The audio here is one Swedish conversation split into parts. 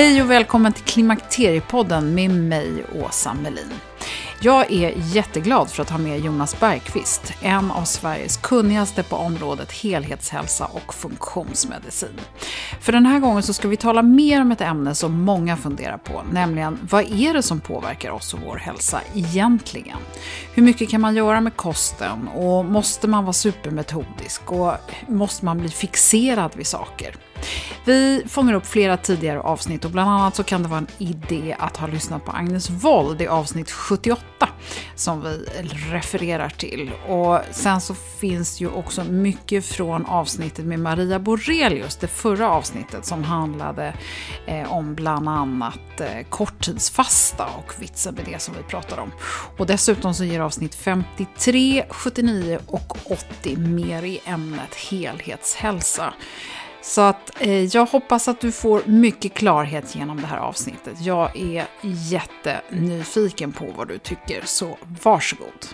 Hej och välkommen till Klimakteriepodden med mig, Åsa Melin. Jag är jätteglad för att ha med Jonas Bergqvist, en av Sveriges kunnigaste på området helhetshälsa och funktionsmedicin. För den här gången så ska vi tala mer om ett ämne som många funderar på, nämligen vad är det som påverkar oss och vår hälsa egentligen? Hur mycket kan man göra med kosten och måste man vara supermetodisk och måste man bli fixerad vid saker? Vi fångar upp flera tidigare avsnitt och bland annat så kan det vara en idé att ha lyssnat på Agnes Wold i avsnitt 78 som vi refererar till. Och sen så finns ju också mycket från avsnittet med Maria Borelius, det förra avsnittet som handlade eh, om bland annat eh, korttidsfasta och vitsen med det som vi pratar om. Och dessutom så ger avsnitt 53, 79 och 80 mer i ämnet helhetshälsa. Så att eh, jag hoppas att du får mycket klarhet genom det här avsnittet. Jag är jättenyfiken på vad du tycker, så varsågod.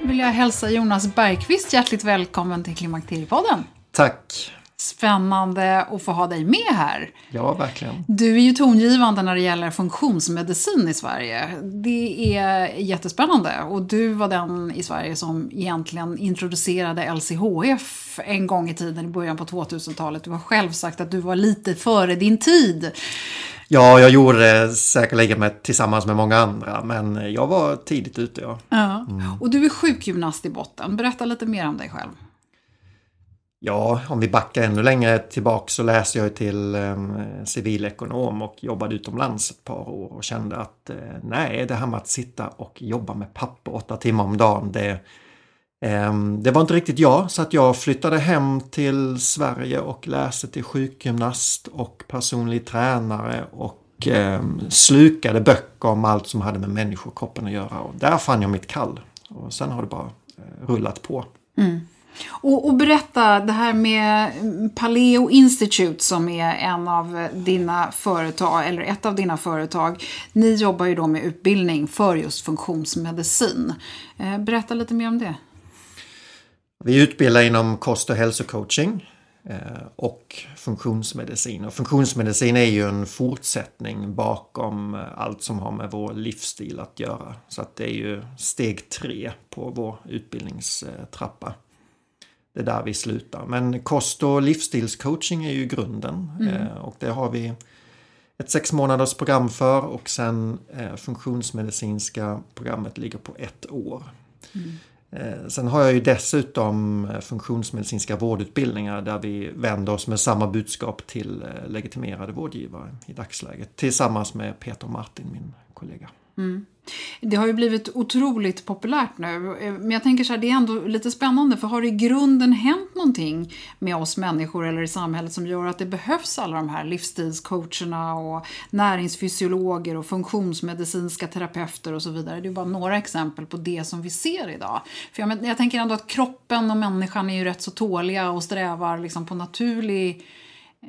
Då vill jag hälsa Jonas Bergqvist hjärtligt välkommen till Klimakteriepodden. Tack. Spännande att få ha dig med här. Ja, verkligen. Du är ju tongivande när det gäller funktionsmedicin i Sverige. Det är jättespännande. Och du var den i Sverige som egentligen introducerade LCHF en gång i tiden i början på 2000-talet. Du har själv sagt att du var lite före din tid. Ja, jag gjorde det säkerligen med, tillsammans med många andra, men jag var tidigt ute. Ja. Ja. Och du är sjukgymnast i botten. Berätta lite mer om dig själv. Ja, om vi backar ännu längre tillbaka så läste jag till eh, civilekonom och jobbade utomlands ett par år och kände att eh, nej, det här med att sitta och jobba med papper åtta timmar om dagen, det, eh, det var inte riktigt jag. Så att jag flyttade hem till Sverige och läste till sjukgymnast och personlig tränare och ehm, slukade böcker om allt som hade med människokroppen att göra. Och där fann jag mitt kall. Och sen har det bara eh, rullat på. Mm. Och, och berätta det här med Paleo Institute som är en av dina företag, eller ett av dina företag. Ni jobbar ju då med utbildning för just funktionsmedicin. Eh, berätta lite mer om det. Vi utbildar inom kost och hälsocoaching eh, och funktionsmedicin. Och funktionsmedicin är ju en fortsättning bakom eh, allt som har med vår livsstil att göra. Så att det är ju steg tre på vår utbildningstrappa. Det är där vi slutar. Men kost och livsstilscoaching är ju grunden. Eh, Och det har vi ett sex månaders program för och sen eh, funktionsmedicinska programmet ligger på ett år. Eh, sen har jag ju dessutom eh, funktionsmedicinska vårdutbildningar där vi vänder oss med samma budskap till eh, legitimerade vårdgivare i dagsläget tillsammans med Peter Martin, min kollega. Mm. Det har ju blivit otroligt populärt nu. Eh, men jag tänker så här, det är ändå lite spännande för har det i grunden hänt någonting med oss människor eller i samhället som gör att det behövs alla de här livsstilscoacherna och näringsfysiologer och funktionsmedicinska terapeuter och så vidare. Det är bara några exempel på det som vi ser idag. För jag, jag tänker ändå att kroppen och människan är ju rätt så tåliga och strävar liksom på naturlig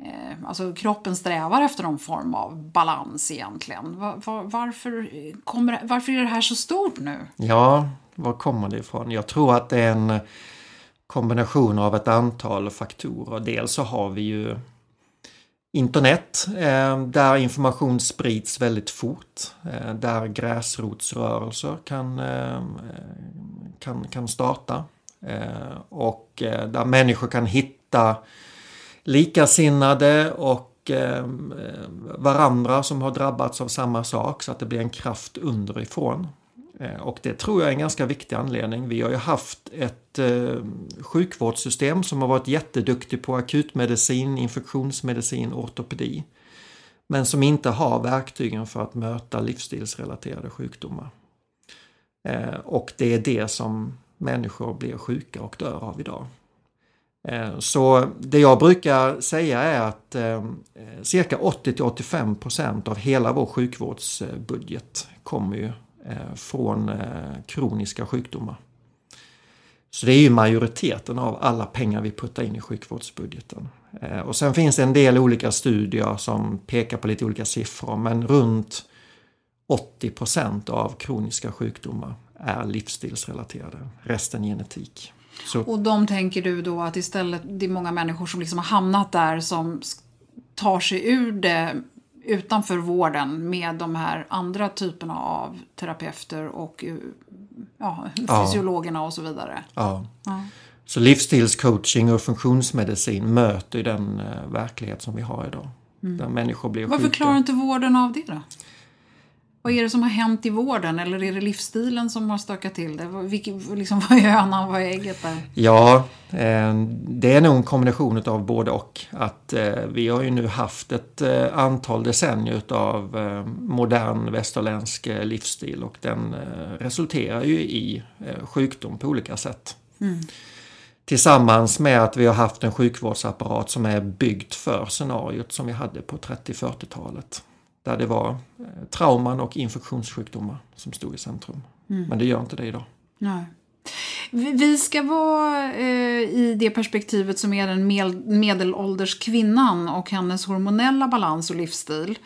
Eh, alltså kroppen strävar efter någon form av balans egentligen. Var, var, varför, kommer, varför är det här så stort nu? Ja, var kommer det ifrån? Jag tror att det är en kombination av ett antal faktorer. Dels så har vi ju internet eh, där information sprids väldigt fort. Eh, där gräsrotsrörelser kan, eh, kan, kan starta. Eh, och eh, där människor kan hitta likasinnade och eh, varandra som har drabbats av samma sak så att det blir en kraft underifrån. Eh, och det tror jag är en ganska viktig anledning. Vi har ju haft ett eh, sjukvårdssystem som har varit jätteduktig på akutmedicin, infektionsmedicin, ortopedi. Men som inte har verktygen för att möta livsstilsrelaterade sjukdomar. Eh, och det är det som människor blir sjuka och dör av idag. Eh, så det jag brukar säga är att eh, cirka 80-85% av hela vår sjukvårdsbudget kommer ju eh, från kroniska sjukdomar. Så det är ju majoriteten av alla pengar vi puttar in i sjukvårdsbudgeten. Och sen finns det en del olika studier som pekar på lite olika siffror men runt 80% av kroniska sjukdomar är livsstilsrelaterade, resten genetik. Så. Och de tänker du då att istället, det är många människor som liksom har hamnat där som tar sig ur det utanför vården med de här andra typerna av terapeuter och ja, fysiologerna och så vidare. Ja. ja. Så livsstilscoaching och funktionsmedicin möter den uh, verklighet som vi har idag. Mm. Där människor blir Varför sjuka. klarar inte vården av det då? Vad är det som har hänt i vården eller är det livsstilen som har stökat till det? Vilket, liksom, vad är hönan, vad är ägget där? Ja, eh, det är nog en kombination av både och. Att eh, vi har ju nu haft ett eh, antal decennier av modern västerländsk livsstil och den resulterar ju i sjukdom på olika sätt. Mm. Tillsammans med att vi har haft en sjukvårdsapparat som är byggd för scenariot som vi hade på 30-40-talet. Där det var eh, trauman och infektionssjukdomar som stod i centrum. Mm. Men det gör inte det idag. Nej. Vi ska vara eh, i det perspektivet som är den medelålders kvinnan och hennes hormonella balans och livsstil.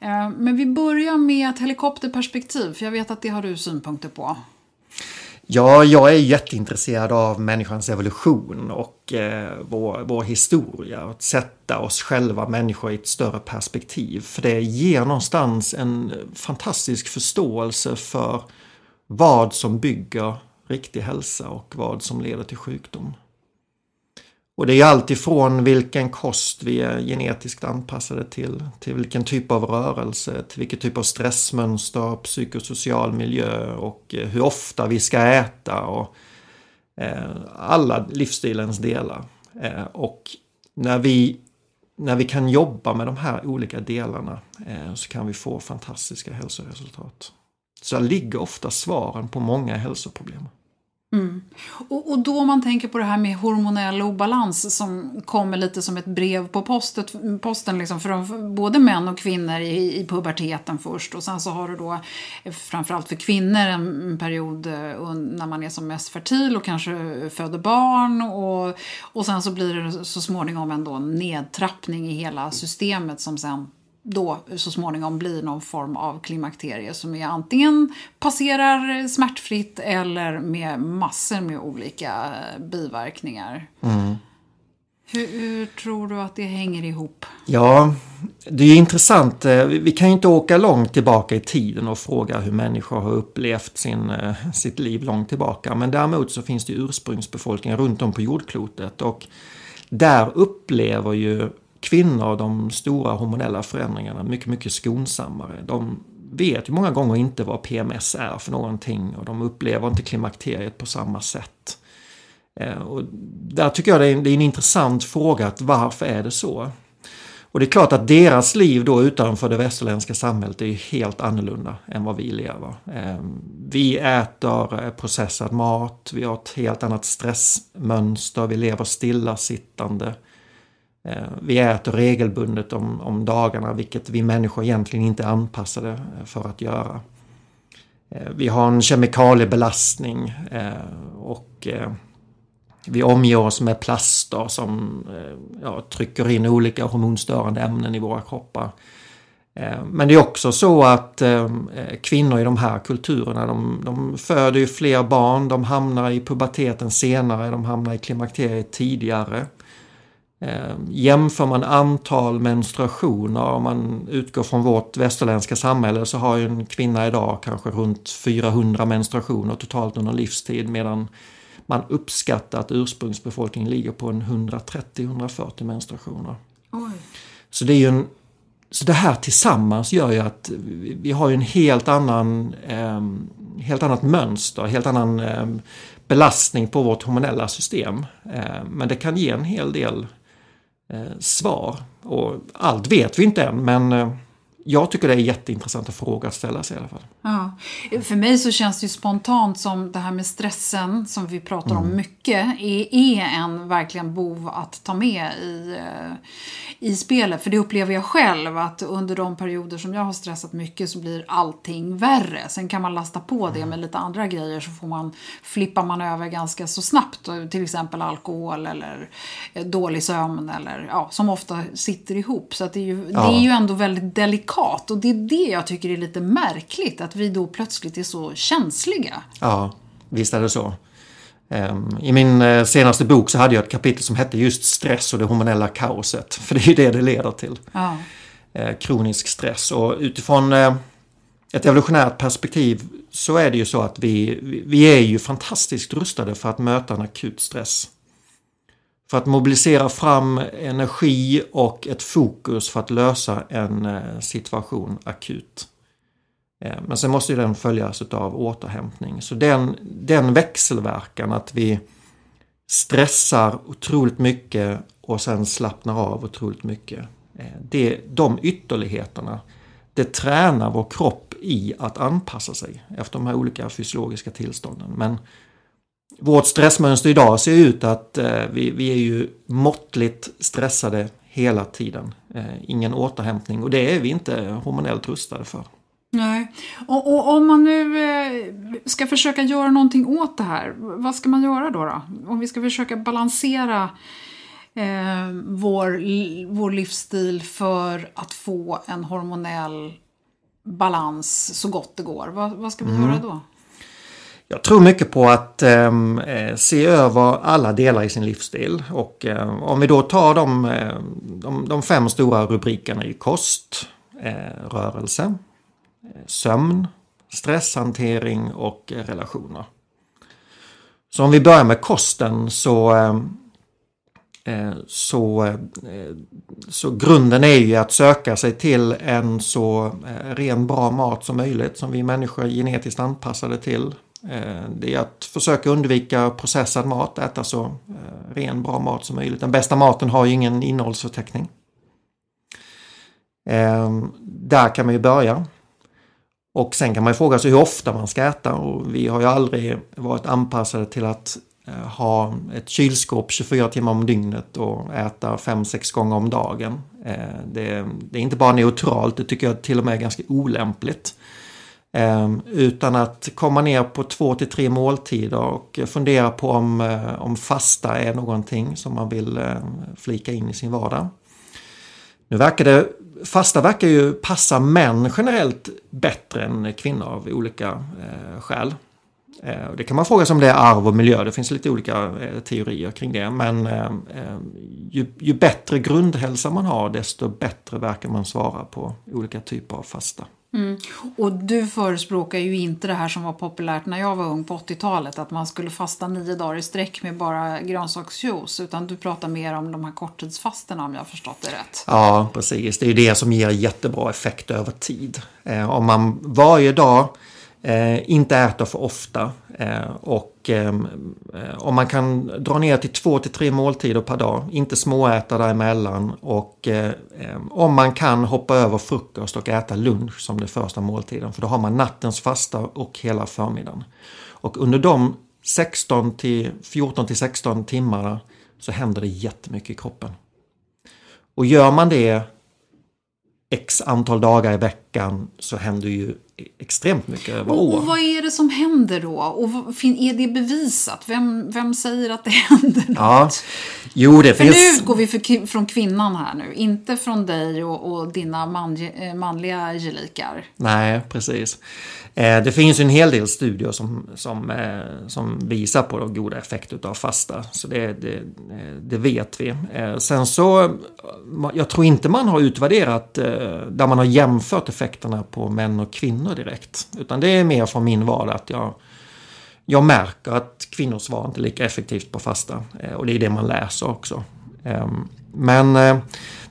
Eh, men vi börjar med ett helikopterperspektiv, för jag vet att det har du synpunkter på. Ja, jag är jätteintresserad av människans evolution och eh, vår, vår historia. Att sätta oss själva människor i ett större perspektiv. För det ger någonstans en fantastisk förståelse för vad som bygger riktig hälsa och vad som leder till sjukdom. Och det är allt ifrån vilken kost vi är genetiskt anpassade till, till vilken typ av rörelse, till vilken typ av stressmönster, psykosocial miljö och eh, hur ofta vi ska äta och eh, alla livsstilens delar. Eh, och när vi, när vi kan jobba med de här olika delarna eh, så kan vi få fantastiska hälsoresultat. Så där ligger ofta svaren på många hälsoproblem. Mm. Och, och, då man tänker på det här med hormonell obalans som kommer lite som ett brev på postet, posten liksom för både män och kvinnor i, i puberteten först och sen så har du då framförallt för kvinnor en period eh, när man är som mest fertil och kanske föder barn och, och sen så blir det så småningom en nedtrappning i hela systemet som sen då så småningom blir någon form av klimakterie som är antingen passerar smärtfritt eller med massor med olika biverkningar. Mm. Hur, hur, tror du att det hänger ihop? Ja, det är intressant. Eh, vi kan ju inte åka långt tillbaka i tiden och fråga hur människor har upplevt sin, eh, sitt liv långt tillbaka. Men däremot så finns det ursprungsbefolkningar runt om på jordklotet och där upplever ju kvinnor de stora hormonella förändringarna mycket, mycket skonsammare. De vet ju många gånger inte vad PMS är för någonting och de upplever inte klimakteriet på samma sätt. Eh, och där tycker jag det är, en, det är en intressant fråga, att varför är det så? Och det är klart att deras liv då utanför det västerländska samhället är helt annorlunda än vad vi lever. Eh, vi äter eh, processad mat, vi har ett helt annat stressmönster, vi lever stillasittande. Eh, vi äter regelbundet om, om dagarna, vilket vi människor egentligen inte är anpassade eh, för att göra. Eh, vi har en kemikaliebelastning och vi omger oss med plaster som ja, trycker in olika hormonstörande ämnen i våra kroppar. Men det är också så att kvinnor i de här kulturerna de, de föder ju fler barn, de hamnar i puberteten senare, de hamnar i klimakteriet tidigare. Jämför man antal menstruationer, om man utgår från vårt västerländska samhälle, så har ju en kvinna idag kanske runt 400 menstruationer totalt under livstid medan man uppskattar att ursprungsbefolkningen ligger på en 130-140 menstruationer. Oj. Så det är ju en så det här tillsammans gör ju att vi har en helt annan eh, helt annat mönster, helt annan eh, belastning på vårt hormonella system. Eh, men det kan ge en hel del eh, svar. Och allt vet vi inte än men eh, jag tycker det är en jätteintressant fråga att ställa sig i alla fall. Ja. För mig så känns det ju spontant som det här med stressen som vi pratar mm. om mycket är, är en verkligen bov att ta med i, eh, i spelet. För det upplever jag själv att under de perioder som jag har stressat mycket så blir allting värre. Sen kan man lasta på det mm. med lite andra grejer så får man, flippar man över ganska så snabbt. Till exempel alkohol eller eh, dålig sömn eller ja, som ofta sitter ihop. Så det är ju, ja. det är ju ändå väldigt delikat delikat och det är det jag tycker är lite märkligt att vi då plötsligt är så känsliga. Ja, visst är det så. Ehm, I min eh, senaste bok så hade jag ett kapitel som hette just stress och det hormonella kaoset. För det är ju det det leder till. Ja. Eh, kronisk stress och utifrån eh, ett evolutionärt perspektiv så är det ju så att vi, vi är ju fantastiskt rustade för att möta en akut stress. För att mobilisera fram energi och ett fokus för att lösa en eh, situation akut. Eh, men sen måste den följas av återhämtning. Så den, den växelverkan att vi stressar otroligt mycket och sen slappnar av otroligt mycket. Eh, det, de ytterligheterna, det tränar vår kropp i att anpassa sig efter de här olika fysiologiska tillstånden. Men vårt stressmönster idag ser ut att eh, vi, vi är ju måttligt stressade hela tiden. Eh, ingen återhämtning och det är vi inte hormonellt rustade för. Nej, och, och, om man nu eh, ska försöka göra någonting åt det här, vad ska man göra då? då? Om vi ska försöka balansera eh, vår, vår livsstil för att få en hormonell balans så gott det går, vad, vad ska vi mm. göra då? Jag tror mycket på att ehm, eh, se över alla delar i sin livsstil. Och eh, om vi då tar de, eh, de, de, fem stora rubrikerna i kost, eh, rörelse, eh, sömn, stresshantering och eh, relationer. Så om vi börjar med kosten så så, så grunden är ju att söka sig till en så ren bra mat som möjligt som vi människor är genetiskt anpassade till. Eh, det är att försöka undvika processad mat, äta så eh, ren, bra mat som möjligt. Den bästa maten har ju ingen innehållsförteckning. Ehm, där kan man ju börja. Och sen kan man ju fråga sig hur ofta man ska äta och vi har ju aldrig varit anpassade till att eh, ha ett kylskåp 24 timmar om dygnet och äta 5-6 gånger om dagen. Det är inte bara neutralt, det tycker jag till och med är ganska olämpligt. Ehm, utan att komma ner på två till tre måltider och fundera på om, eh, om fasta är någonting som man vill eh, flika in i sin vardag. Nu verkar det, fasta verkar ju passa män generellt bättre än kvinnor av olika eh, skäl. Eh, det kan man fråga sig om det är arv och miljö, det finns lite olika eh, teorier kring det. Men eh, eh ju, ju bättre grundhälsa man har desto bättre verkar man svara på olika typer av fasta. Mm. Och du förespråkar ju inte det här som var populärt när jag var ung på 80-talet, att man skulle fasta nio dagar i sträck med bara grönsaksjuice, utan du pratar mer om de här korttidsfasterna om jag har förstått det rätt. Ja, precis. Det är ju det som ger jättebra effekt över tid. Eh, om man varje dag eh, inte äter för ofta eh, och ehm, eh, om man kan dra ner till två till tre måltider per dag, inte småäta däremellan och eh, ehm, om man kan hoppa över frukost och äta lunch som den första måltiden för då har man nattens fasta och hela förmiddagen. Och under de 16 till 14 till 16 timmarna så händer det jättemycket i kroppen. Och gör man det x antal dagar i veckan så händer ju extremt mycket över år. och vad är det som händer då? Och är det bevisat? Vem, vem säger att det händer något? Ja, jo det För nu finns... utgår vi för, från kvinnan här nu, inte från dig och, och dina man, eh, manliga gelikar. Nej, precis. Eh, Det finns ju en hel del studier som, som, eh, som visar på de goda effekter av fasta. Så det, det, det vet vi. Eh, Sen så, jag tror inte man har utvärderat där man har jämfört effekterna på män och kvinnor direkt. Utan det är mer från min vardag att jag, jag märker att kvinnor svarar inte lika effektivt på fasta. Eh, och det är det man läser också. Ehm, men eh,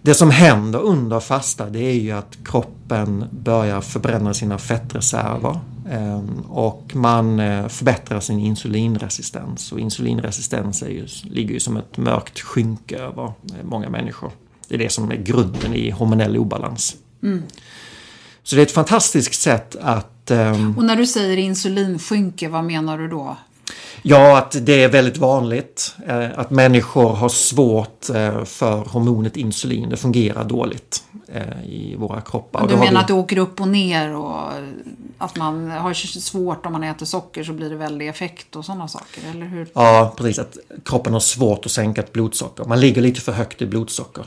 det som händer under fasta det är ju att kroppen börjar förbränna sina fettreserver. Ehm, och man eh, förbättrar sin insulinresistens. Och insulinresistens är ju, ligger ju som ett mörkt skynke över många människor. Det är det som är grunden i hormonell obalans. Mm. Så det är ett fantastiskt sätt att ehm, Och när du säger insulinskynke, vad menar du då? Ja, att det är väldigt vanligt eh, att människor har svårt eh, för hormonet insulin. Det fungerar dåligt eh, i våra kroppar. Och Du menar vi- att det åker upp och ner och att man har svårt om man äter socker så blir det väldig effekt och sådana saker, eller hur? Ja, precis. Att kroppen har svårt att sänka ett blodsocker. Man ligger lite för högt i blodsocker.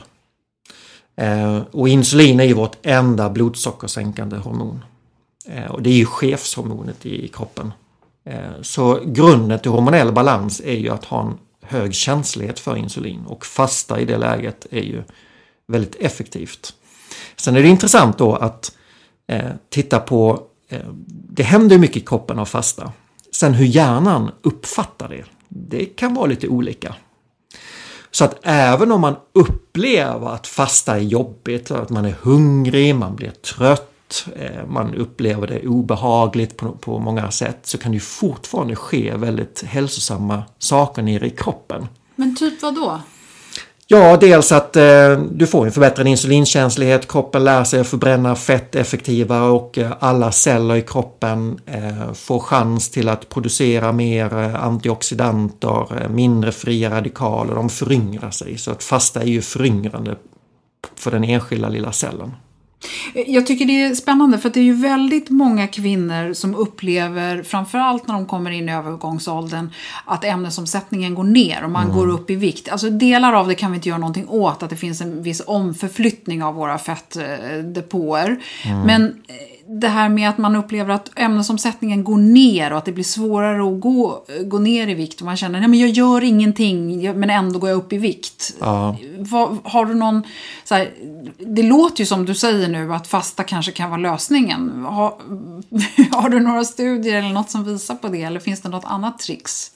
Eh, och insulin är ju vårt enda blodsockersänkande hormon. Eh, och det är ju chefshormonet i kroppen. Eh, så grunden till hormonell balans är ju att ha en hög känslighet för insulin. Och fasta i det läget är ju väldigt effektivt. Sen är det intressant då att titta på, det händer mycket i kroppen av fasta. Sen hur hjärnan uppfattar det, det kan vara lite olika. Så att även om man upplever att fasta är jobbigt, att man är hungrig, man blir trött, eh, man upplever det obehagligt på, på många sätt, så kan det ju fortfarande ske väldigt hälsosamma saker nere i kroppen. Men typ vad då? Ja, dels att eh, du får en förbättrad insulinkänslighet, kroppen lär sig att förbränna fett effektivare och eh, alla celler i kroppen eh, får chans till att producera mer eh, antioxidanter, eh, mindre fria radikaler, de föryngrar sig. Så att fasta är ju föryngrande för den enskilda lilla cellen. Jag tycker det är spännande för att det är ju väldigt många kvinnor som upplever, framförallt när de kommer in i övergångsåldern, att ämnesomsättningen går ner och man går upp i vikt. Alltså delar av det kan vi inte göra någonting åt, att det finns en viss omförflyttning av våra fettdepåer. Men eh, det här med att man upplever att ämnesomsättningen går ner och att det blir svårare att gå, gå ner i vikt och man känner att jag gör ingenting men ändå går jag upp i vikt. Ja. Vad, har du någon, så här, det låter ju som du säger nu att fasta kanske kan vara lösningen. Har, har du några studier eller något som visar på det eller finns det något annat tricks?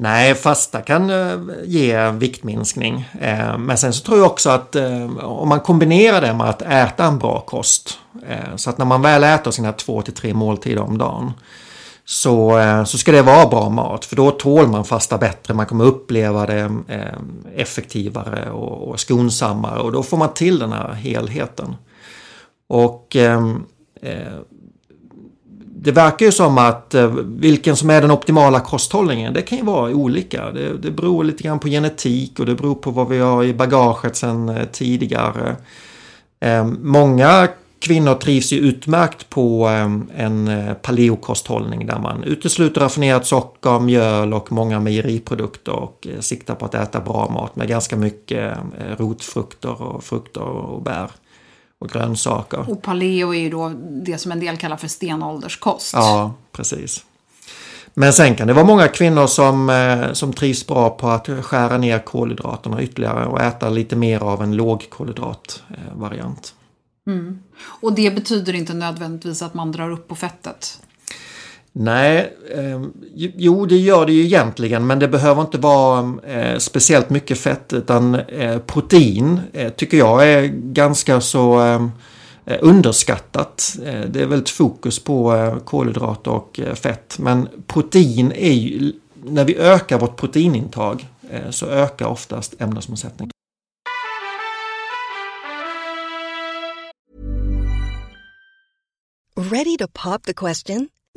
Nej, fasta kan eh, ge viktminskning. Eh, men sen så tror jag också att eh, om man kombinerar det med att äta en bra kost. Så att när man väl äter sina två till tre måltider om dagen. Så, så ska det vara bra mat för då tål man fasta bättre. Man kommer uppleva det effektivare och, och skonsammare och då får man till den här helheten. Och eh, det verkar ju som att eh, vilken som är den optimala kosthållningen, det kan ju vara olika. Det, det beror lite grann på genetik och det beror på vad vi har i bagaget sedan eh, tidigare. Eh, många kvinnor trivs ju utmärkt på en paleokosthållning där man utesluter raffinerat socker, mjöl och många mejeriprodukter och siktar på att äta bra mat med ganska mycket rotfrukter och frukter och bär och grönsaker. Och paleo är ju då det som en del kallar för stenålderskost. Ja, precis. Men sen kan det vara många kvinnor som, eh, som trivs bra på att skära ner kolhydraterna ytterligare och äta lite mer av en lågkolhydratvariant. Mm. Och det betyder inte nödvändigtvis att man drar upp på fettet? Nej, eh, jo det gör det ju egentligen men det behöver inte vara eh, speciellt mycket fett utan eh, protein eh, tycker jag är ganska så ehm, eh, underskattat. Eh, det är väldigt fokus på eh, kolhydrater och eh, fett men protein är ju, när vi ökar vårt proteinintag eh, så ökar oftast ämnesomsättningen. Ready to pop the question?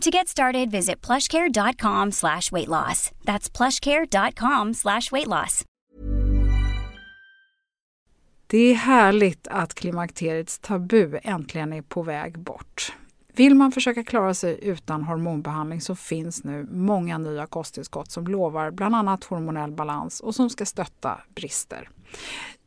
To get started, visit plushcare.com slash weight loss. That's plushcare.com slash weight loss. Det är härligt att klimakteriets tabu äntligen är på väg bort. Vill man försöka klara sig utan hormonbehandling så finns nu många nya kosttillskott som lovar bland annat hormonell balans och som ska stötta brister.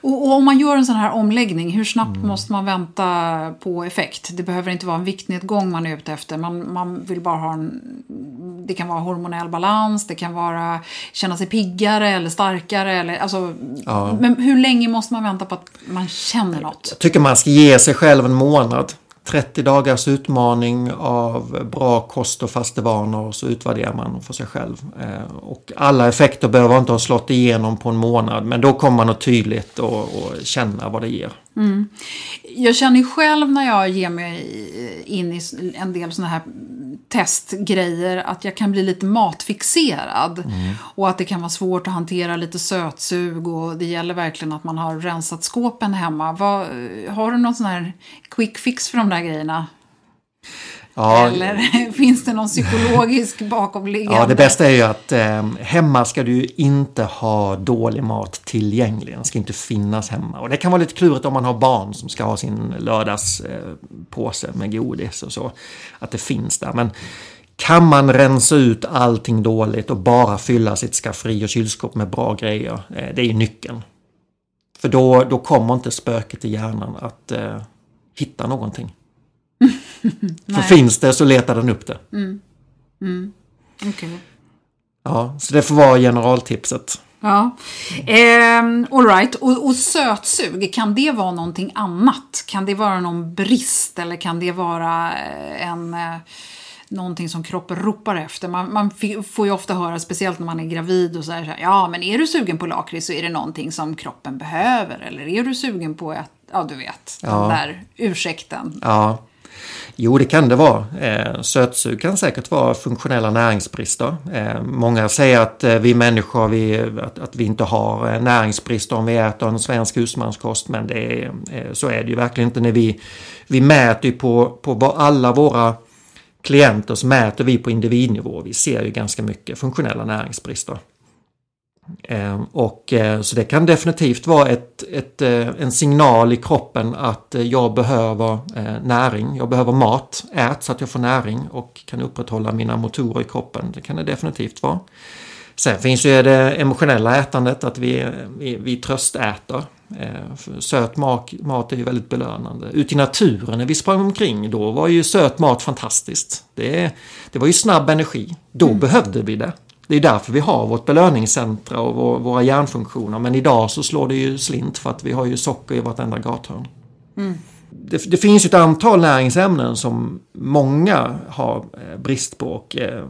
Och, och, om man gör en sån här omläggning, hur snabbt mm. måste man vänta på effekt? Det behöver inte vara en viktnedgång man är ute efter. Man, man vill bara ha en... Det kan vara hormonell balans, det kan vara känna sig piggare eller starkare. Eller, alltså, ja. Men hur länge måste man vänta på att man känner något? Jag tycker man ska ge sig själv en månad. 30 dagars utmaning av bra kost och fastevanor så utvärderar man för sig själv. Eh, och alla effekter behöver inte ha slått igenom på en månad men då kommer man att tydligt och, och känna vad det ger. Mm. Jag känner ju själv när jag ger mig in i en del sådana här testgrejer att jag kan bli lite matfixerad. Mm. Och att det kan vara svårt att hantera lite sötsug och det gäller verkligen att man har rensat skåpen hemma. Vad, har du någon sån här quick fix för de där grejerna? Ja, Eller finns det någon psykologisk bakomliggande? Ja, det bästa är ju att eh, hemma ska du inte ha dålig mat tillgänglig. Den ska inte finnas hemma. Och det kan vara lite klurigt om man har barn som ska ha sin lördagspåse eh, med godis och så. Att det finns där. Men kan man rensa ut allting dåligt och bara fylla sitt skafferi och kylskåp med bra grejer. Eh, det är ju nyckeln. För då, då kommer inte spöket i hjärnan att eh, hitta någonting. För finns det så letar den upp det. Mm. Mm. Okay. Ja, så det får vara generaltipset. Ja, eh, alright. Och, och sötsug, kan det vara någonting annat? Kan det vara någon brist eller kan det vara eh, en... Eh, någonting som kroppen ropar efter. Man, man, får ju ofta höra, speciellt när man är gravid och så här, ja men är du sugen på lakrits så är det någonting som kroppen behöver. Eller är du sugen på att, ja du vet, ja. den där ursäkten. Ja. Jo, det kan det vara. Eh, sötsug kan säkert vara funktionella näringsbrister. Eh, många säger att eh, vi människor vi, att, att vi inte har eh, näringsbrister om vi äter en svensk husmanskost. Men det är, eh, så är det ju verkligen inte. när Vi, vi mäter ju på, på alla våra klienter så mäter vi på individnivå. Vi ser ju ganska mycket funktionella näringsbrister. Ehm, och, eh, så det kan definitivt vara ett, ett, eh, en signal i kroppen att eh, jag behöver näring, jag behöver mat, ät så att jag får näring och kan upprätthålla mina motorer i kroppen. Det kan det definitivt vara. Sen finns ju det emotionella ätandet, att vi, vi, vi tröstäter. Söt mat, mat är ju väldigt belönande. Ute i naturen när vi sprang omkring då var ju söt mat fantastiskt. Det, det var ju snabb energi. Då mm. behövde vi det. Det är därför vi har vårt belöningscentra och våra hjärnfunktioner. Men idag så slår det ju slint för att vi har ju socker i vartenda gathörn. Mm. Det, det, finns ett antal näringsämnen som många har eh, brist på. Och, eh,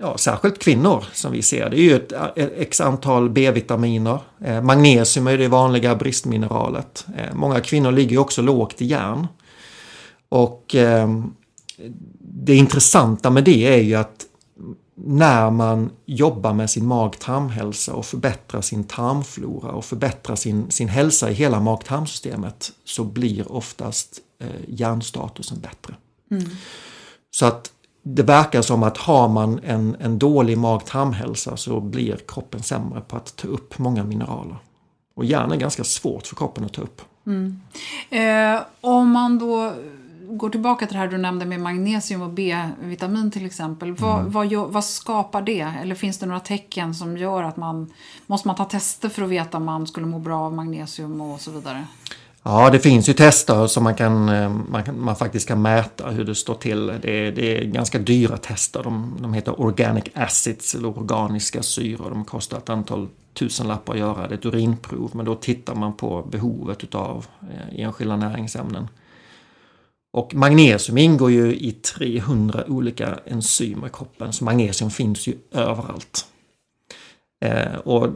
ja, särskilt kvinnor som vi ser. Det är ju ett, x antal B-vitaminer. Eh, magnesium är det vanliga bristmineralet. Många kvinnor ligger också lågt i järn. Och det intressanta med det är ju att när man jobbar med sin mag-tarmhälsa och förbättrar sin tarmflora och förbättrar sin, sin hälsa i hela mag-tarmsystemet så blir oftast eh, hjärnstatusen bättre. Mm. Så att det verkar som att har man en, en dålig mag-tarmhälsa så blir kroppen sämre på att ta upp många mineraler. Och järn är ganska svårt för kroppen att ta upp. Mm. Eh, om man då går tillbaka till det här du nämnde med magnesium och B-vitamin till exempel. Vad, mm. vad, vad, skapar det? Eller finns det några tecken som gör att man... Måste man ta tester för att veta om man skulle må bra av magnesium och så vidare? Ja, det finns ju tester som man, kan, eh, man, kan, man faktiskt kan mäta hur det står till. Det är, det är ganska dyra tester. De, de heter Organic Acids eller organiska syror. De kostar ett antal tusenlappar att göra. Det är ett urinprov men då tittar man på behovet av eh, enskilda näringsämnen. Och magnesium ingår ju i 300 olika enzymer i kroppen, så magnesium finns ju överallt. Eh, och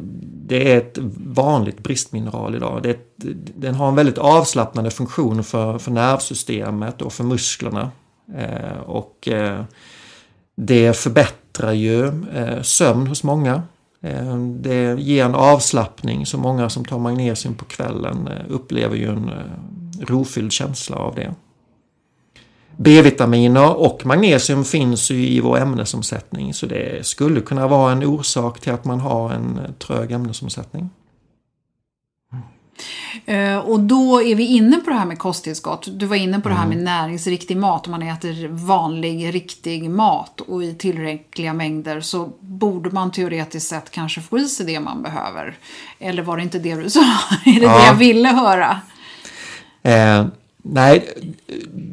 det är ett vanligt bristmineral idag. Det ett, den har en väldigt avslappnande funktion för, för nervsystemet och för musklerna. Eh, och eh, det förbättrar ju eh, sömn hos många. Eh, det ger en avslappning, så många som tar magnesium på kvällen eh, upplever ju en rofylld känsla av det. B-vitaminer och magnesium finns ju i vår ämnesomsättning så det skulle kunna vara en orsak till att man har en trög ämnesomsättning. Uh, och då är vi inne på det här med kosttillskott. Du var inne på det här med mm. näringsriktig mat. Om man äter vanlig, riktig mat och i tillräckliga mängder så borde man teoretiskt sett kanske få i sig det man behöver. Eller var det inte det du sa? är det ja. det jag ville höra? Uh. Nej,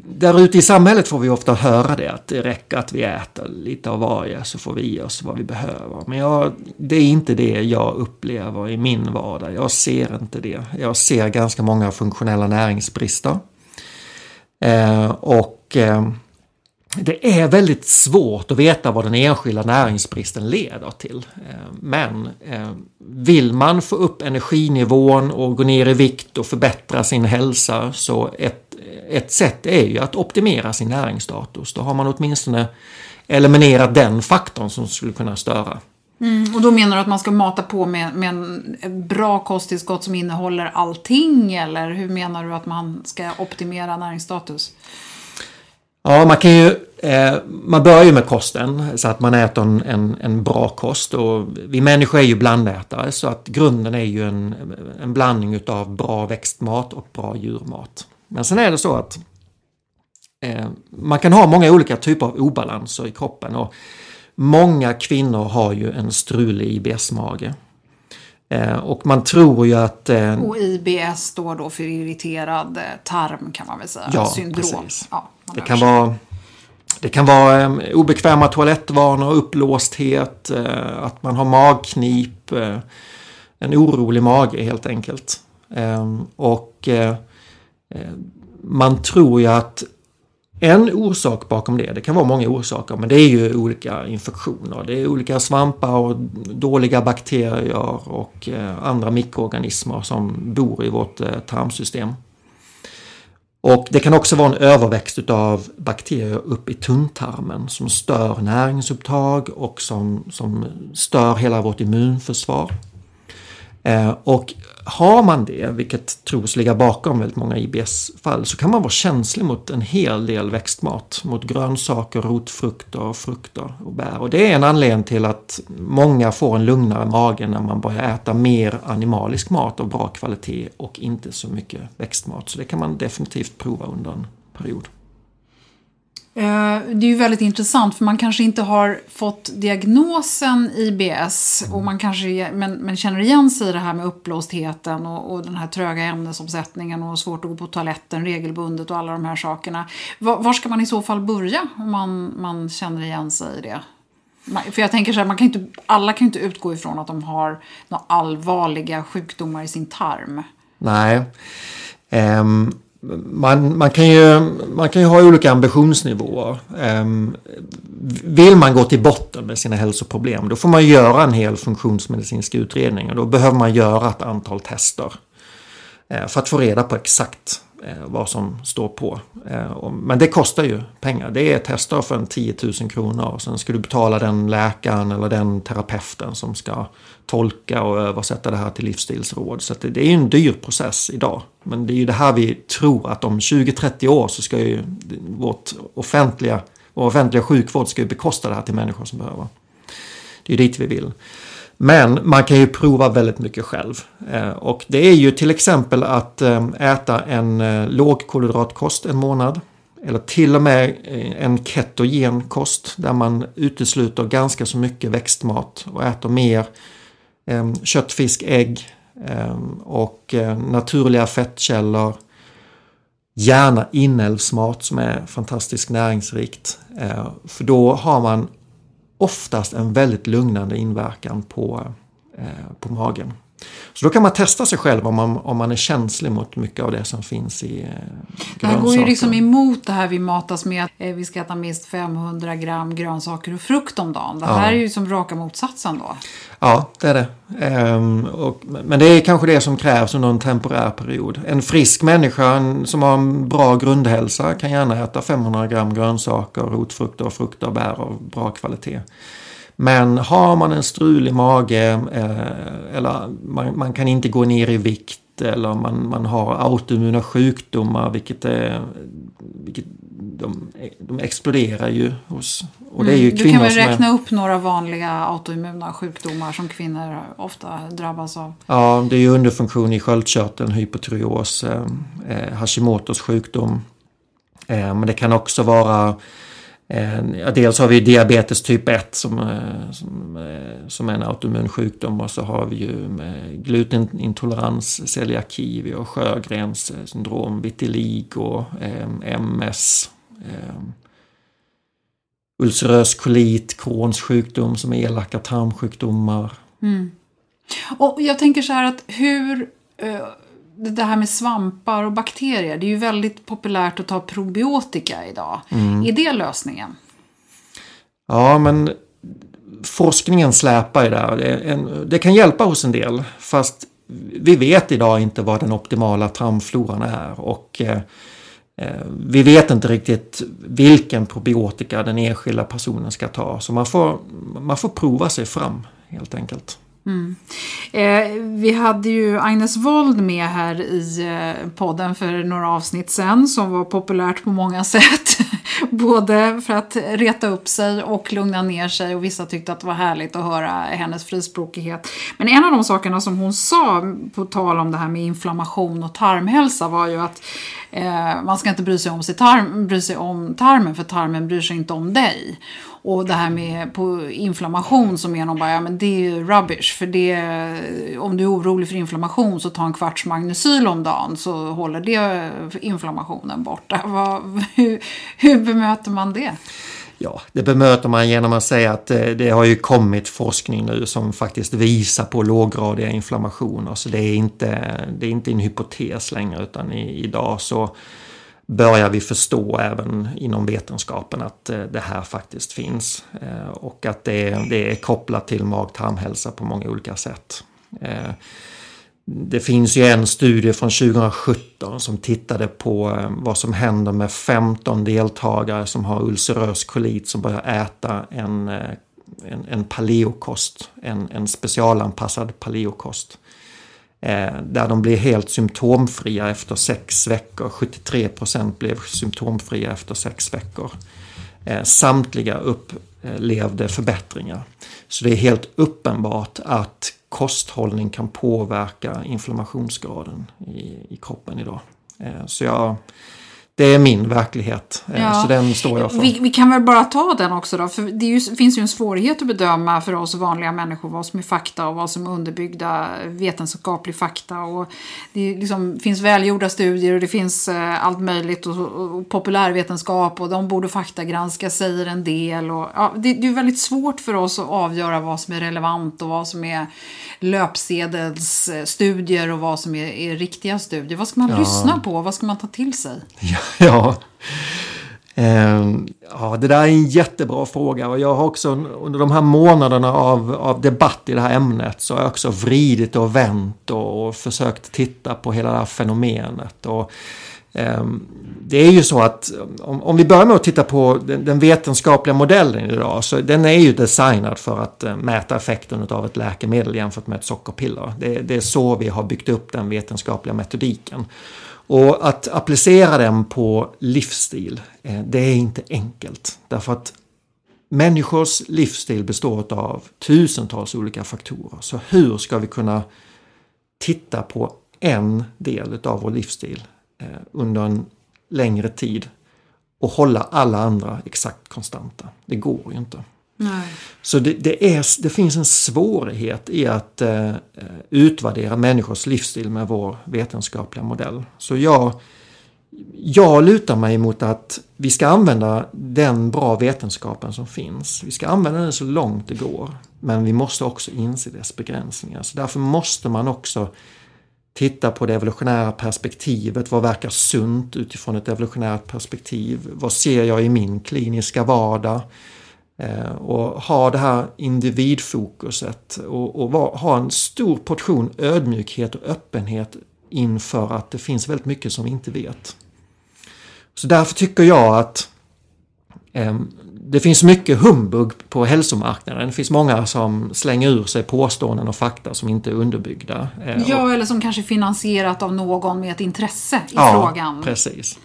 där ute i samhället får vi ofta höra det att det räcker att vi äter lite av varje så får vi i oss vad vi behöver. Men jag, det är inte det jag upplever i min vardag. Jag ser inte det. Jag ser ganska många funktionella näringsbrister. Eh, och eh, det är väldigt svårt att veta vad den enskilda näringsbristen leder till. Eh, men eh, vill man få upp energinivån och gå ner i vikt och förbättra sin hälsa så ett, ett sätt är ju att optimera sin näringsstatus. Då har man åtminstone eliminerat den faktorn som skulle kunna störa. Mm, och då menar du att man ska mata på med, med en bra kosttillskott som innehåller allting eller hur menar du att man ska optimera näringsstatus? Ja, man kan ju eh, man börjar ju med kosten så att man äter en, en, en, bra kost och vi människor är ju blandätare så att grunden är ju en, en blandning utav bra växtmat och bra djurmat. Men sen är det så att eh, man kan ha många olika typer av obalanser i kroppen och många kvinnor har ju en strulig IBS-mage. Eh, och man tror ju att... Eh, och IBS står då för irriterad eh, tarm kan man väl säga. Ja, Syndrom. precis. Ja, det, kan vara, det kan vara obekväma toalettvanor, upplåsthet, att man har magknip, en orolig mage helt enkelt. Och man tror ju att en orsak bakom det, det kan vara många orsaker, men det är ju olika infektioner. Det är olika svampar och dåliga bakterier och eh, andra mikroorganismer som bor i vårt eh, tarmsystem. Och det kan också vara en överväxt av bakterier upp i tunntarmen som stör näringsupptag och som, som stör hela vårt immunförsvar. Eh, och har man det, vilket tros ligga bakom väldigt många IBS-fall, så kan man vara känslig mot en hel del växtmat. Mot grönsaker, rotfrukter, frukter och bär. Och det är en anledning till att många får en lugnare mage när man börjar äta mer animalisk mat av bra kvalitet och inte så mycket växtmat. Så det kan man definitivt prova under en period. Eh, det är ju väldigt intressant för man kanske inte har fått diagnosen IBS och man kanske, men, men känner igen sig i det här med uppblåstheten och, och den här tröga ämnesomsättningen och svårt att gå på toaletten regelbundet och alla de här sakerna. Var, var ska man i så fall börja om man, man känner igen sig i det? För jag tänker så här, man kan inte, alla kan ju inte utgå ifrån att de har några allvarliga sjukdomar i sin tarm. Nej. Um man, man, kan ju, man kan ju ha olika ambitionsnivåer. Um, vill man gå till botten med sina hälsoproblem då får man göra en hel funktionsmedicinsk utredning och då behöver man göra ett antal tester. Uh, för att få reda på exakt Eh, vad som står på. Eh, men det kostar ju pengar. Det är tester för en 10 000 kronor och sen ska du betala den läkaren eller den terapeuten som ska tolka och översätta det här till livsstilsråd. Så det är ju en dyr process idag. Men det är ju det här vi tror att om 20-30 år så ska ju vårt offentliga, vår offentliga sjukvård ska ju bekosta det här till människor som behöver. Det är ju dit vi vill. Men man kan ju prova väldigt mycket själv. Eh, och det är ju till exempel att eh, äta en eh, lågkolhydratkost en månad. Eller till och med en ketogen kost där man utesluter ganska så mycket växtmat och äter mer kött, fisk, ägg och naturliga fettkällor. Gärna inälvsmat som är fantastiskt näringsrikt. För då har man oftast en väldigt lugnande inverkan på, eh, på magen. Så då kan man testa sig själv om man, om man är känslig mot mycket av det som finns i grönsaker. Det här går ju liksom emot det här vi matas med att vi ska äta minst 500 gram grönsaker och frukt om dagen. Det här ja. är ju som raka motsatsen då. Ja, det är det. Ehm, och, men det är kanske det som krävs under en temporär period. En frisk människa en, som har en bra grundhälsa kan gärna äta 500 gram grönsaker, rotfrukter, frukter och bär av bra kvalitet. Men har man en strulig mage eh, eller man, man, kan inte gå ner i vikt eller man, man har autoimmuna sjukdomar vilket, är, vilket de, de exploderar ju hos och det är ju mm, du kan väl räkna är... upp några vanliga autoimmuna sjukdomar som kvinnor ofta drabbas av? Ja, det är ju underfunktion i sköldkörteln, hypotyreos, eh, eh, Hashimotos sjukdom. Eh, men det kan också vara Eh, ja, dels har vi diabetes typ 1 som, eh, som, eh, som är en autoimmun sjukdom och så har vi ju glutenintolerans, celiaki, vi har Sjögrens syndrom, vitiligo, MS, ulcerös kolit, Crohns sjukdom som är elaka tarmsjukdomar. Mm. Och jag tänker så här att hur det här med svampar och bakterier, det är ju väldigt populärt att ta probiotika idag. Mm. Är det lösningen? Ja, men forskningen släpar där. Det, en, det, kan hjälpa hos en del, fast vi vet idag inte vad den optimala tarmfloran är. Och eh, eh, vi vet inte riktigt vilken probiotika den enskilda personen ska ta. Så man får, man får prova sig fram helt enkelt. Mm. Eh, vi hade ju Agnes Wold med här i eh, podden för några avsnitt sen som var populärt på många sätt. Både för att reta upp sig och lugna ner sig och vissa tyckte att det var härligt att höra hennes frispråkighet. Men en av de sakerna som hon sa på tal om det här med inflammation och tarmhälsa var ju att eh, man ska inte bry sig, om sig, tarm, bry sig om tarmen för tarmen bryr sig inte om dig. Och det här med på inflammation som är någon bara, ja men det är ju rubbish. För det, om du är orolig för inflammation så ta en kvarts magnesyl om dagen så håller det inflammationen borta. Vad, hur, hur bemöter man det? Ja, det bemöter man genom att säga att eh, det, har ju kommit forskning nu som faktiskt visar på låggradiga inflammationer. Så det är inte, det är inte en hypotes längre utan i, idag så börjar vi förstå även inom vetenskapen att eh, det här faktiskt finns. Eh, och att det, det är kopplat till mag-tarmhälsa på många olika sätt. Eh, det finns ju en studie från 2017 som tittade på vad som händer med 15 deltagare som har ulcerös kolit som börjar äta en, en, en paleokost, en, en specialanpassad paleokost. Eh, där de blir helt symptomfria efter sex veckor. 73% blev symptomfria efter sex veckor. Eh, samtliga upplevde förbättringar. Så det är helt uppenbart att kosthållning kan påverka inflammationsgraden i, i kroppen idag. Eh, så jag, det är min verklighet. Eh, ja. Så den står jag för. Vi, vi, kan väl bara ta den också då. För det ju, finns ju en svårighet att bedöma för oss vanliga människor vad som är fakta och vad som är underbyggda vetenskaplig fakta. Och det liksom, finns välgjorda studier och det finns eh, allt möjligt och, och, populärvetenskap och de borde faktagranska säger en del. Och, ja, det, det är väldigt svårt för oss att avgöra vad som är relevant och vad som är löpsedelsstudier och vad som är, är riktiga studier. Vad ska man ja. lyssna på? Vad ska man ta till sig? Ja, ja. Ehm, ja, det där är en jättebra fråga och jag har också under de här månaderna av, av debatt i det här ämnet så har jag också vridit och vänt och, och försökt titta på hela det här fenomenet. Och, ehm, det är ju så att om, om, vi börjar med att titta på den, den, vetenskapliga modellen idag så den är ju designad för att eh, mäta effekten av ett läkemedel jämfört med ett sockerpiller. Det, det är så vi har byggt upp den vetenskapliga metodiken. Och att applicera den på livsstil, eh, det är inte enkelt. Därför att människors livsstil består av tusentals olika faktorer. Så hur ska vi kunna titta på en del av vår livsstil eh, under en längre tid och hålla alla andra exakt konstanta? Det går ju inte. Nej. Så det, det, är, det finns en svårighet i att eh, eh, utvärdera människors livsstil med vår vetenskapliga modell. Så jag, jag lutar mig mot att vi ska använda den bra vetenskapen som finns. Vi ska använda den så långt det går. Men vi måste också inse dess begränsningar. Så därför måste man också titta på det evolutionära perspektivet. Vad verkar sunt utifrån ett evolutionärt perspektiv? Vad ser jag i min kliniska vardag? Eh, och ha det här individfokuset och, och var, ha en stor portion ödmjukhet och öppenhet inför att det finns väldigt mycket som vi inte vet. Så därför tycker jag att eh, det finns mycket humbug på hälsomarknaden. Det finns många som slänger ur sig påståenden och fakta som inte är underbyggda. Eh, ja, eller som kanske finansierat av någon med ett intresse i ja, frågan. precis.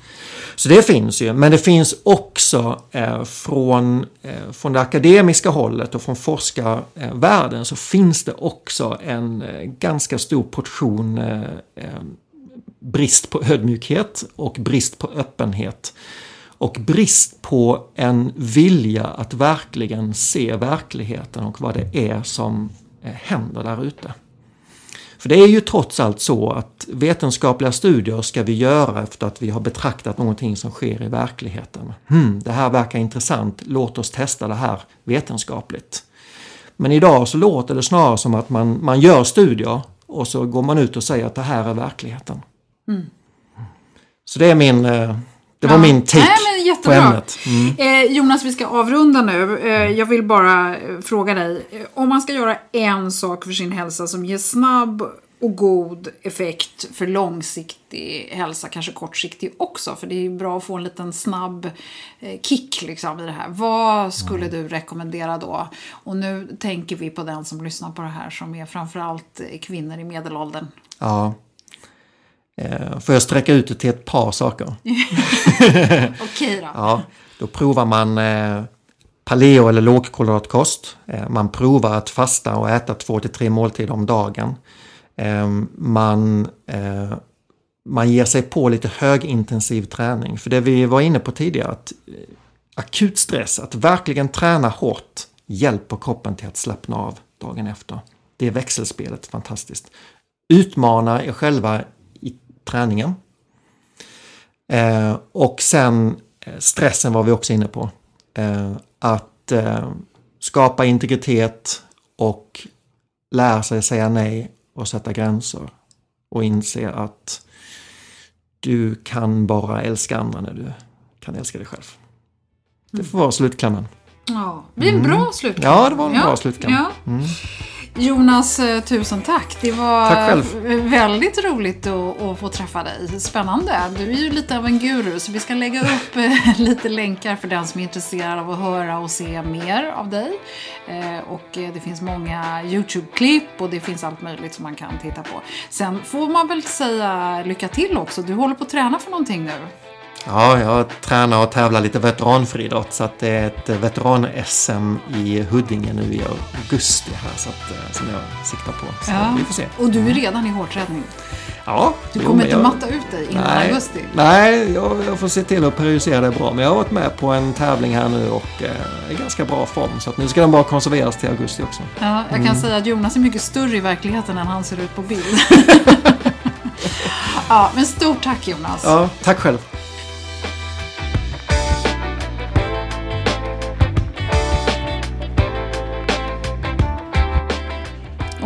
Så det finns ju, men det finns också eh, från, eh, från det akademiska hållet och från forskarvärlden så finns det också en eh, ganska stor portion eh, eh, brist på ödmjukhet och brist på öppenhet. Och brist på en vilja att verkligen se verkligheten och vad det är som eh, händer där ute. För det är ju trots allt så att vetenskapliga studier ska vi göra efter att vi har betraktat någonting som sker i verkligheten. Hmm, det här verkar intressant, låt oss testa det här vetenskapligt. Men idag så låter det snarare som att man, man gör studier och så går man ut och säger att det här är verkligheten. Mm. Så det är min eh, det var ja. min take Nej, på ämnet. Mm. Eh, Jonas, vi ska avrunda nu. Eh, jag vill bara eh, fråga dig. Eh, om man ska göra en sak för sin hälsa som ger snabb och god effekt för långsiktig hälsa, kanske kortsiktig också. För det är bra att få en liten snabb eh, kick liksom i det här. Vad skulle mm. du rekommendera då? Och nu tänker vi på den som lyssnar på det här som är framförallt kvinnor i medelåldern. Ja. Eh, får jag sträcka ut det till ett par saker? Okej då. Ja, då provar man eh, paleo eller lågkolhydratkost. Eh, man provar att fasta och äta två till tre måltider om dagen. Man, man ger sig på lite högintensiv träning. För det vi var inne på tidigare, att akut stress, att verkligen träna hårt hjälper kroppen till att slappna av dagen efter. Det är växelspelet fantastiskt. Utmana er själva träningen. Eh, och sen eh, stressen var vi också inne på. Eh, att eh, skapa integritet och lära sig säga nej och sätta gränser. Och inse att du kan bara älska andra när du kan älska dig själv. Det får vara slutklämmen. Ja, det blir en bra slutkläm. Ja, det var en ja, bra slutkläm. Ja. Mm. Jonas, eh, tusen tack. Det var Tack väldigt roligt att, att få träffa dig. Spännande. Du är ju lite av en guru, så vi ska lägga upp eh, lite länkar för den som är intresserad av att höra och se mer av dig. Eh, Och det finns många YouTube-klipp och det finns allt möjligt som man kan titta på. Sen får man väl säga lycka till också. Du håller på att träna för någonting nu. Ja, jag tränar och tävlar lite veteranfriidrott så att det är ett veteran-SM i Huddinge nu i augusti här så att, eh, som jag siktar på. Så vi får se. Och du är redan i hårdträning. Ja, Du kommer inte jag- matta ut dig innan Nej, augusti. nej jag, jag får se till att periodisera det bra. Men jag har varit med på en tävling här nu och eh, är i ganska bra form. Så att nu ska den bara konserveras till augusti också. Ja, jag kan säga att Jonas är mycket större i verkligheten än han ser ut på bild. ja, men stort tack Jonas. Ja, tack själv.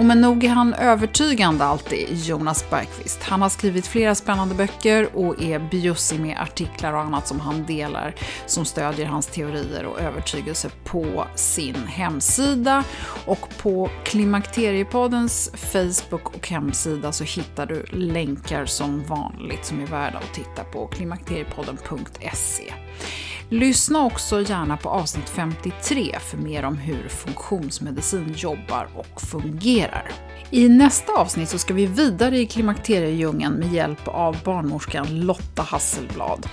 Och men nog är han övertygande alltid, Jonas Bergqvist. Han har skrivit flera spännande böcker och är bjussig med artiklar och annat som han delar som stödjer hans teorier och övertygelse på sin hemsida. Och på Klimakteriepoddens Facebook och hemsida så hittar du länkar som vanligt som är värda att titta på. klimakteriepodden.se. Lyssna också gärna på avsnitt 53 för mer om hur funktionsmedicin jobbar och fungerar. I nästa avsnitt så ska vi vidare i klimakteriedjungeln med hjälp av barnmorskan Lotta Hasselblad.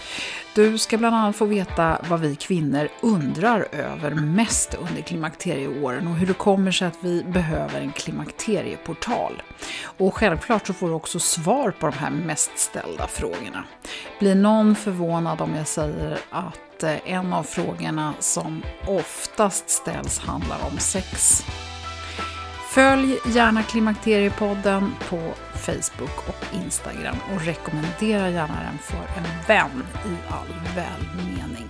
Du ska bland annat få veta vad vi kvinnor undrar över mest under klimakterieåren och hur det kommer sig att vi behöver en klimakterieportal. Och självklart så får du också svar på de här mest ställda frågorna. Blir någon förvånad om jag säger att eh, en av frågorna som oftast ställs handlar om sex? Följ gärna Klimakteriepodden på Facebook och Instagram och rekommendera gärna den för en vän i all välmening.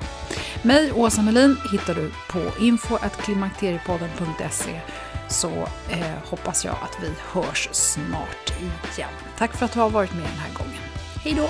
Mig, Åsa Melin, hittar du på info.klimakteriepodden.se så eh, hoppas jag att vi hörs snart igen. Tack för att du har varit med den här gången. Hej då!